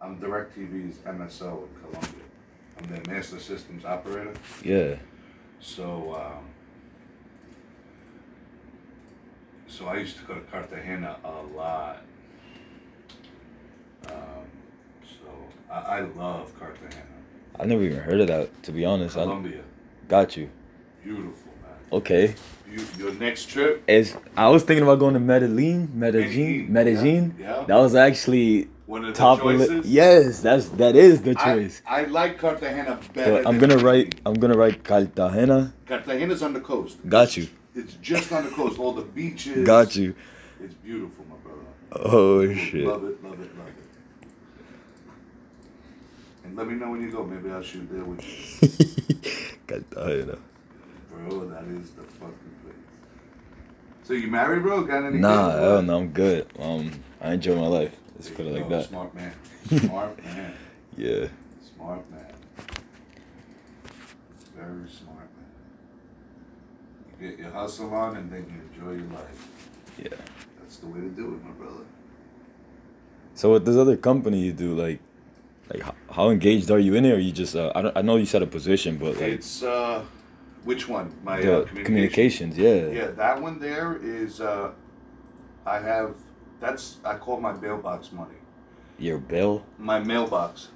I'm DirecTV's MSO in Colombia. I'm their master systems operator. Yeah. So, um, so I used to go to Cartagena a lot. Um, so I, I love Cartagena. I never even heard of that. To be honest, Colombia, got you. beautiful man. Okay. You, your next trip, Is I was thinking about going to Medellin, Medellin, Medellin, Medellin. yeah, yeah. That was actually one of the top of choices. it. Yes, that's that is the choice. I like Cartagena better. But I'm gonna write. I'm gonna write Cartagena. Cartagena's on the coast. Got you. It's just on the coast. All the beaches. Got you. It's beautiful, my brother. Oh shit. Love it, love it, love it. And let me know when you go. Maybe I'll shoot there with you. Cartagena. Bro, that is the fucking place. So you married, bro? Got any Nah, hell no, I'm good. Um, I enjoy my life. Let's put it like that. Smart man. Smart man. Yeah. Smart man. Very smart man. You get your hustle on and then you enjoy your life. Yeah. That's the way to do it, my brother. So with this other company you do, like, like how, how engaged are you in it, or you just? Uh, I don't. I know you said a position, but like It's uh, which one? My the uh, communications. Yeah. Yeah, that one there is uh, I have. That's I call my mailbox money. Your bill. My mailbox,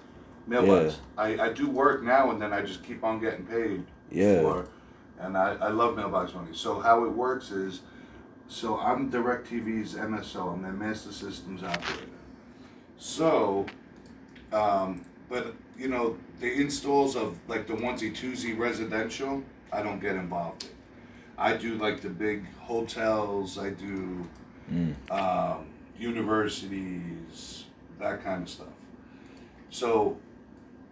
mailbox. I, I do work now and then I just keep on getting paid. Yeah. For, and I, I love mailbox money. So how it works is, so I'm DirecTV's MSO. I'm their master systems operator. So, um, but you know the installs of like the onesie twosie residential, I don't get involved in. I do like the big hotels. I do Mm. um, universities, that kind of stuff. So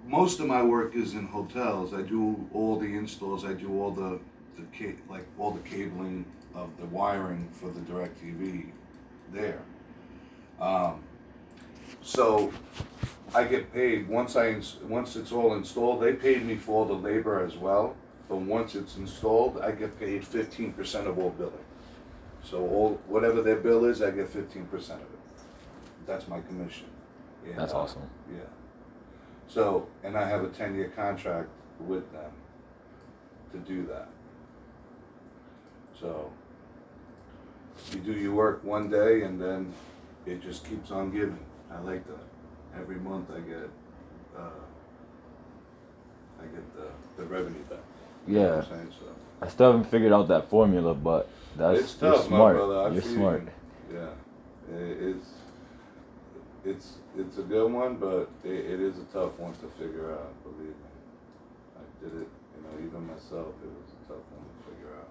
most of my work is in hotels. I do all the installs. I do all the the ca- like all the cabling of the wiring for the DirecTV there. Um, so I get paid once I ins- once it's all installed. They paid me for all the labor as well. But once it's installed, I get paid fifteen percent of all billing. So all whatever their bill is, I get fifteen percent of it. That's my commission. And, That's uh, awesome. Yeah. So and I have a ten year contract with them to do that. So you do your work one day and then it just keeps on giving. I like that. Every month I get uh, I get the, the revenue back. You know Yeah. Saying? So I still haven't figured out that formula, but that's it's tough, my smart. brother. I you're smart. you. Yeah, it, it's it's it's a good one, but it, it is a tough one to figure out. Believe me, I did it. You know, even myself, it was a tough one to figure out.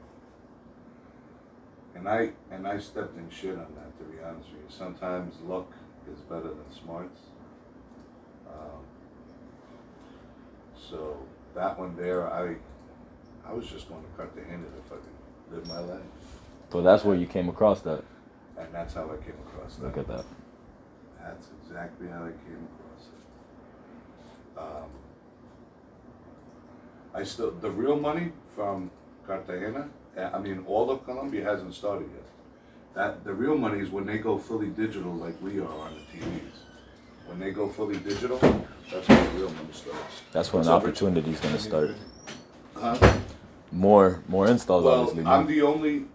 And I and I stepped in shit on that. To be honest with you, sometimes luck is better than smarts. Um, so that one there, I I was just going to cut the end of the could live my life. So that's where you came across that. And that's how I came across that. Look at that. That's exactly how I came across it. Um, I still, the real money from Cartagena, uh, I mean, all of Colombia hasn't started yet. That, the real money is when they go fully digital like we are on the TVs. When they go fully digital, that's when the real money starts. That's when What's the up, Rich? opportunity's gonna start. Huh? More more installs, Well, obviously. I'm the only,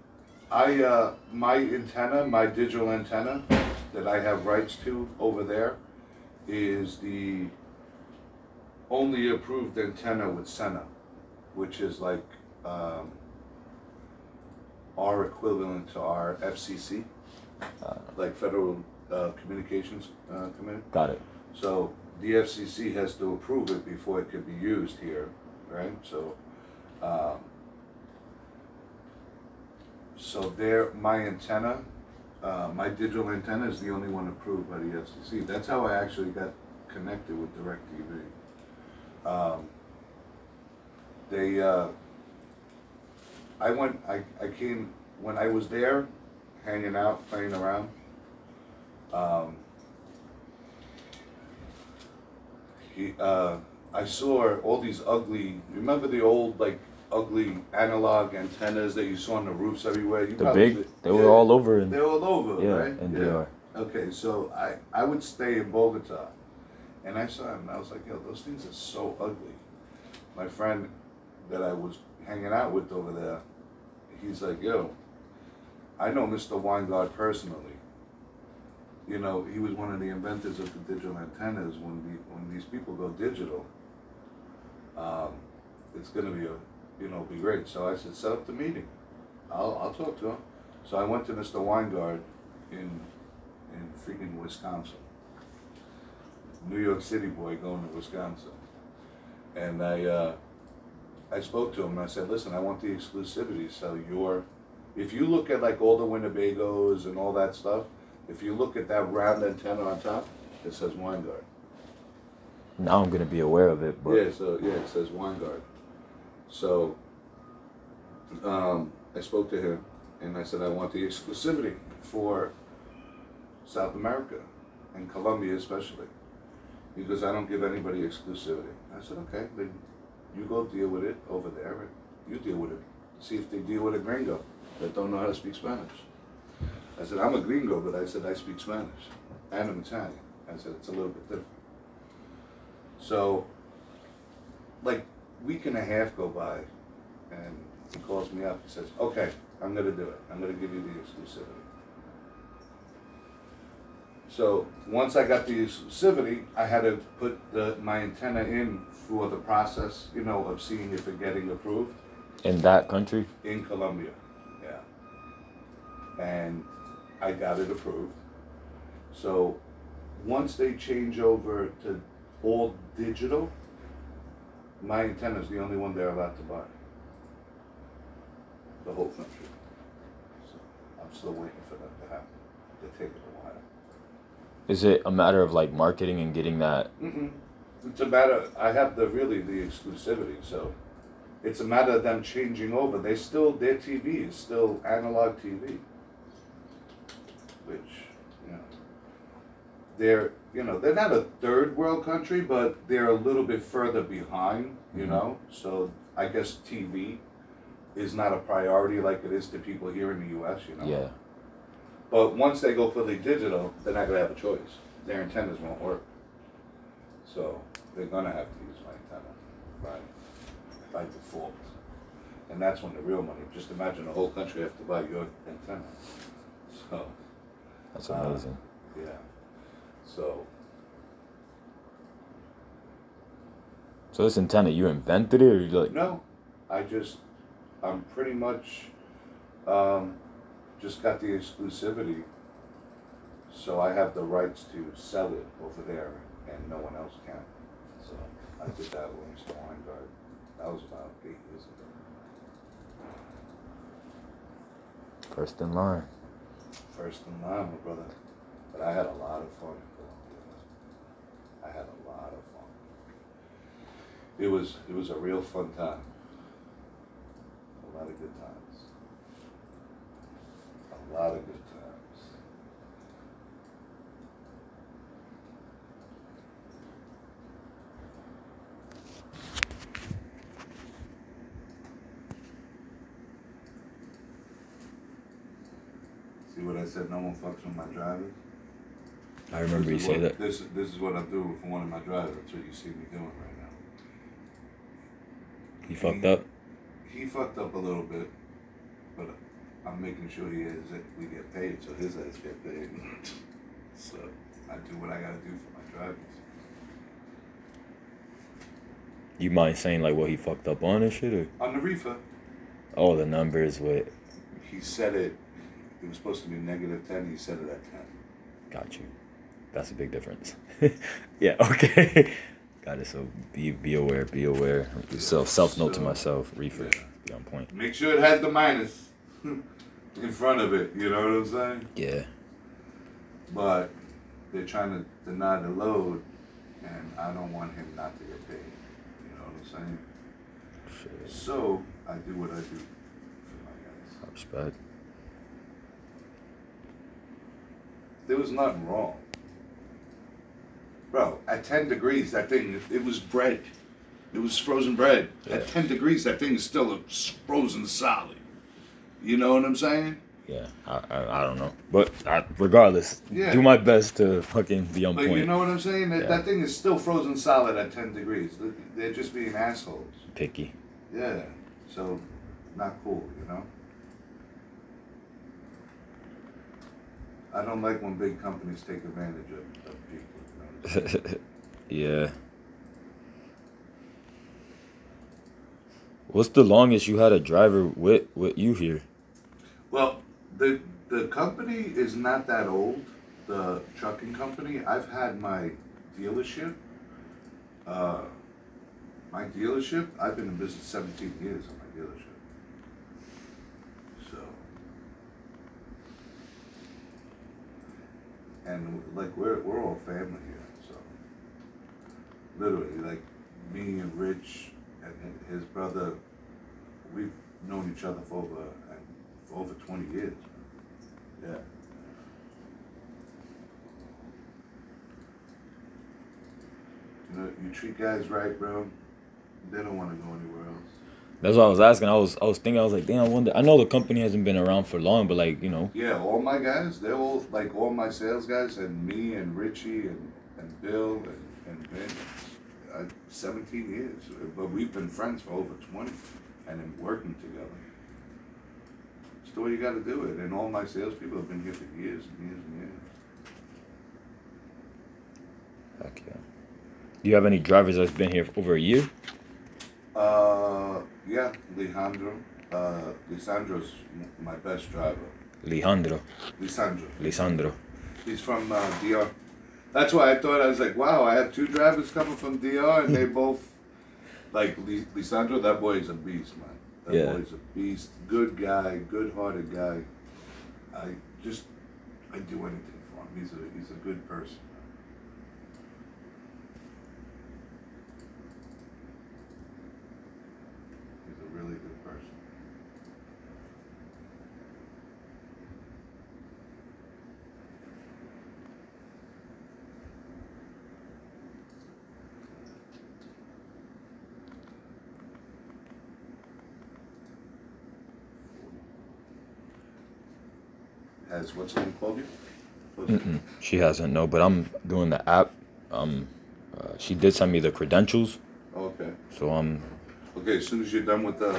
I, uh, my antenna, my digital antenna that I have rights to over there is the only approved antenna with Senna, which is like, um, our equivalent to our FCC, Uh, like Federal, uh, Communications, uh, Committee. got it. So the FCC has to approve it before it could be used here, right? So, um, so there, my antenna, uh, my digital antenna is the only one approved by the FCC. That's how I actually got connected with DirecTV. Um, they, uh, I went, I, I came, when I was there, hanging out, playing around, um, he, uh, I saw all these ugly. Remember the old like ugly analog antennas that you saw on the roofs everywhere? You The probably big, did- they were yeah, all over in They're all over, yeah, right? and they are. Okay, so I I would stay in Bogota, And I saw him, and I was like, yo, those things are so ugly. My friend that I was hanging out with over there, he's like, yo, I know Mr. Winegard personally. You know, he was one of the inventors of the digital antennas. When the, when these people go digital, um, it's gonna be a, you know, be great. So I said, set up the meeting. I'll, I'll talk to him. So I went to Mr. Winegard in, in freaking Wisconsin. New York City boy going to Wisconsin. And I, uh, I spoke to him and I said, listen, I want the exclusivity. So you're, if you look at like all the Winnebagos and all that stuff, if you look at that round antenna on top, it says Winegard. Now I'm gonna be aware of it, but Yeah, so yeah, it says Winegard. So um, I spoke to him and I said I want the exclusivity for South America and Colombia especially. Because I don't give anybody exclusivity. I said, okay, then you go deal with it over there and you deal with it. See if they deal with a gringo that don't know how to speak Spanish. I said, I'm a gringo, but I said I speak Spanish and I'm Italian. I said it's a little bit different. So, like, week and a half go by, and he calls me up. He says, "Okay, I'm gonna do it. I'm gonna give you the exclusivity." So once I got the exclusivity, I had to put the, my antenna in for the process, you know, of seeing if it getting approved in that country, in Colombia. Yeah. And I got it approved. So once they change over to all digital, my antenna is the only one they're allowed to buy. The whole country. So I'm still waiting for that to happen. Take a while. is it a matter of like marketing and getting that? Mm-mm. It's a matter. I have the really the exclusivity, so it's a matter of them changing over. They still their TV is still analog TV, which you know they're you know they're not a third world country, but they're a little bit further behind. You Mhm. know, so I guess TV is not a priority like it is to people here in the U.S. You know. Yeah, But once they go fully digital, they're not gonna have a choice. Their antennas won't work. So they're gonna have to use my antenna by, by default. And that's when the real money, just imagine the whole country have to buy your antenna. So, that's Uh, amazing. yeah. So, So this antenna, you invented it, or you like? no, I just, I'm pretty much, um, just got the exclusivity. So I have the rights to sell it over there and no one else can. So I did that with Mr. Winegard. That was about eight years ago. First in line. First in line, my brother. But I had a lot of fun. I had a lot of fun. It was it was a real fun time. A lot of good times. A lot of good times. See what I said? No one fucks with my drivers. I remember you This is say what- that. This this is what I'm doing for one of my drivers. That's what you see me doing right now. He fucked up. He fucked up a little bit, but I'm making sure he is we get paid, so his ass get paid. so I do what I gotta do for my drivers. You mind saying like what he fucked up on and shit, or On the reefer, oh the numbers with? he said it. It was supposed to be negative ten. He said it at ten. Got you. That's a big difference. yeah. Okay. Got it. So be be aware. Be aware. Self self note to myself. Reefer. yeah. Be on point. Make sure it has the minus in front of it. You know what I'm saying? Yeah. But they're trying to deny the load, and I don't want him not to get paid. You know what I'm saying? Shit. So I do what I do for my guys. Respect. There was nothing wrong. Bro, at 10 degrees, that thing, it was bread. It was frozen bread. Yeah. At 10 degrees, that thing is still a frozen solid. You know what I'm saying? yeah, I, I, I don't know, but I, regardless, Yeah. do my best to fucking be on But point. you know what I'm saying? That, Yeah. that thing is still frozen solid at 10 degrees. They- They're just being assholes. Picky. Yeah. So, not cool, you know? I don't like when big companies take advantage of, of people. Yeah. What's the longest you had a driver with with you here? Well, the the company is not that old. The trucking company. I've had my dealership. Uh, my dealership. I've been in business seventeen years on my dealership. So. And like we're we're all family here. Literally, like me and Rich and his brother, we've known each other for over for over twenty years. Yeah. You know, you treat guys right, bro. They don't want to go anywhere else. That's what I was asking. I was I was thinking. I was like, damn. I wonder. I know the company hasn't been around for long, but like you know, Yeah, all my guys, they're all like all my sales guys, and me and Richie and, and Bill and and Ben. Uh, Seventeen years, but we've been friends for over twenty, and then working together. It's the way you got to do it, and all my salespeople have been here for years and years and years. heck yeah. Do you have any drivers that's been here for over a year? Uh, yeah, Alejandro. Uh, Lisandro's my best driver. Alejandro, Lisandro. Lisandro. He's from uh, DR. That's why I thought I was like, wow, I have two drivers coming from DR, and they both like Lis- Lisandro. That boy is a beast, man. That Yeah. boy's a beast. Good guy, good-hearted guy. I just, I do anything for him. He's a he's a good person. He's a really good person. Has what's name called you? Mm-mm, she hasn't. No, but I'm doing the app. Um, uh, she did send me the credentials, Okay. so um, Okay, as soon as you're done with the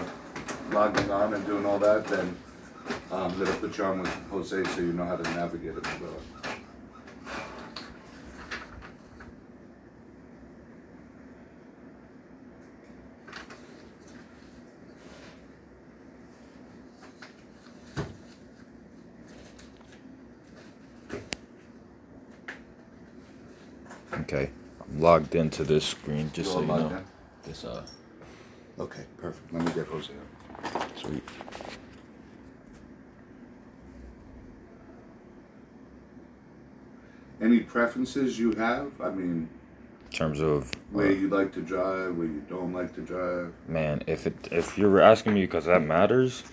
logging on and doing all that, then um, they'll put you on with Jose so you know how to navigate it. better. Okay, I'm logged into this screen just so you know. This uh, Okay, perfect. Let me get Jose. up. sweet. Any preferences you have? I mean, In terms of where uh, you like to drive, where you don't like to drive. man, if it if you're asking me because that matters,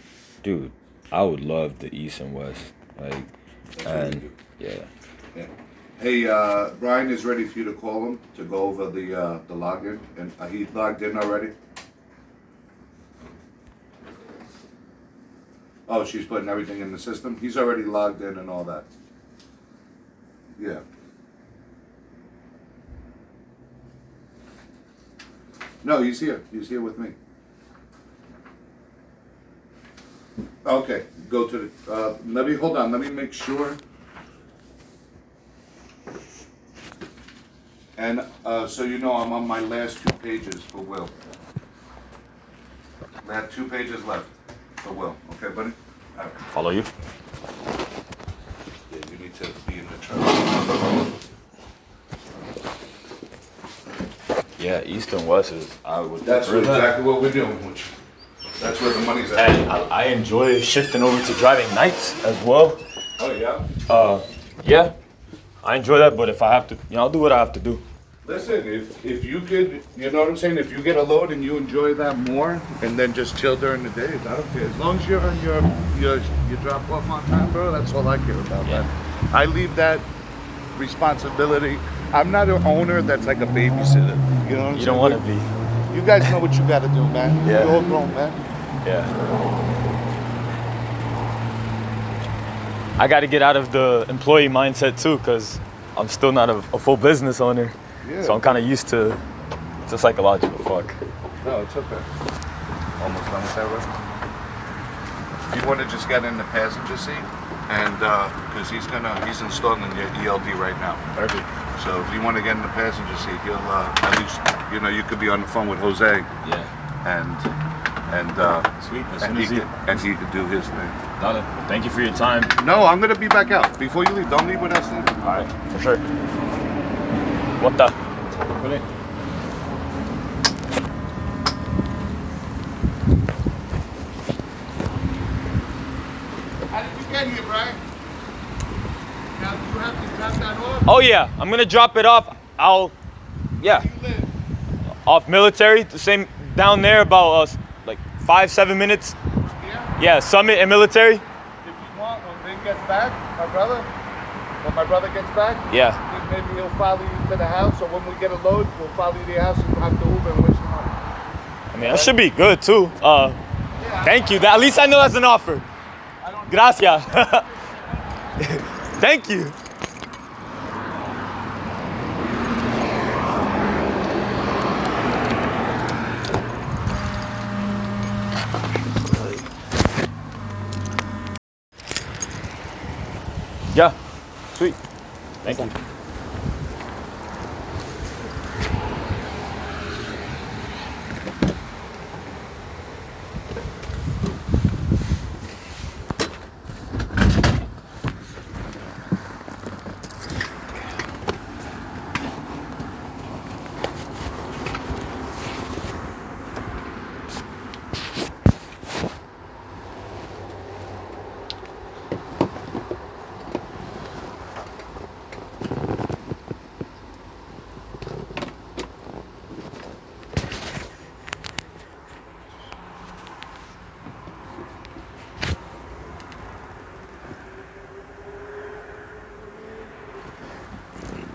dude, I would love the east and west. Like, That's what you and do. yeah, Yeah. Hey, uh, Brian is ready for you to call him to go over the uh, the login, and uh, he logged in already. Oh, she's putting everything in the system. He's already logged in and all that. Yeah. No, he's here. He's here with me. Okay, go to the. Uh, let me hold on. Let me make sure. And uh, so you know, I'm on my last two pages for Will. I have two pages left for Will. Okay, buddy? All right. follow you. Yeah, you need to be in the truck. Yeah, east and west is I would. That's exactly what we're doing. Which, that's where the money's at. And I, I enjoy shifting over to driving nights as well. Oh yeah. Uh, yeah, I enjoy that. But if I have to, you know, I'll do what I have to do. Listen, if if you could, you know what I'm saying. If you get a load and you enjoy that more, and then just chill during the days, I don't care. As long as you're on your your you drop off on time, bro. That's all I care about, man. I leave that responsibility. I'm not an owner that's like a babysitter. You know what I'm You saying? don't want to be. You guys know what you got to do, man. Yeah. You're all grown, man. Yeah. I got to get out of the employee mindset too, cause I'm still not a, a full business owner. Yeah. So I'm kind of used to a psychological fuck. No, it's okay. Almost done with that, right? You want to just get in the passenger seat, and because he's gonna, he's installing your ELD right now. Perfect. So if you want to get in the passenger seat, you'll uh, at least, you know, you could be on the phone with Jose, Yeah. and and uh, Sweet. As and soon he as he, could, and he could do his thing. Donna, thank you for your time. No, I'm gonna be back out before you leave. Don't leave without us. All right, for sure. What the? Really? How did you get here, Brian? Now you have to drop that off. Oh yeah, I'm gonna drop it off. I'll, yeah, off military. The same down there, about uh, like five, seven minutes. Yeah. Yeah, summit and military. If you want, when Ben gets back, my brother, when my brother gets back, Yeah. maybe he'll follow you to the house, or when we get a load, we'll follow you to your house and have to Uber and wish him luck. I mean, that should be good too. Uh, Yeah. thank you. That, at least I know that's an offer. Gracias. thank you. Yeah, sweet. Thank you.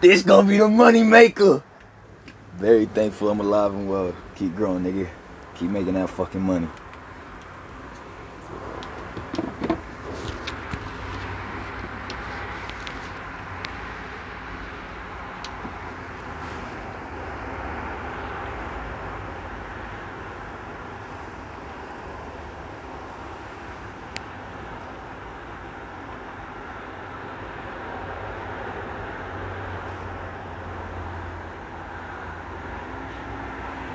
This gonna be the money maker. Very thankful I'm alive and well. Keep growing, nigga. Keep making that fucking money.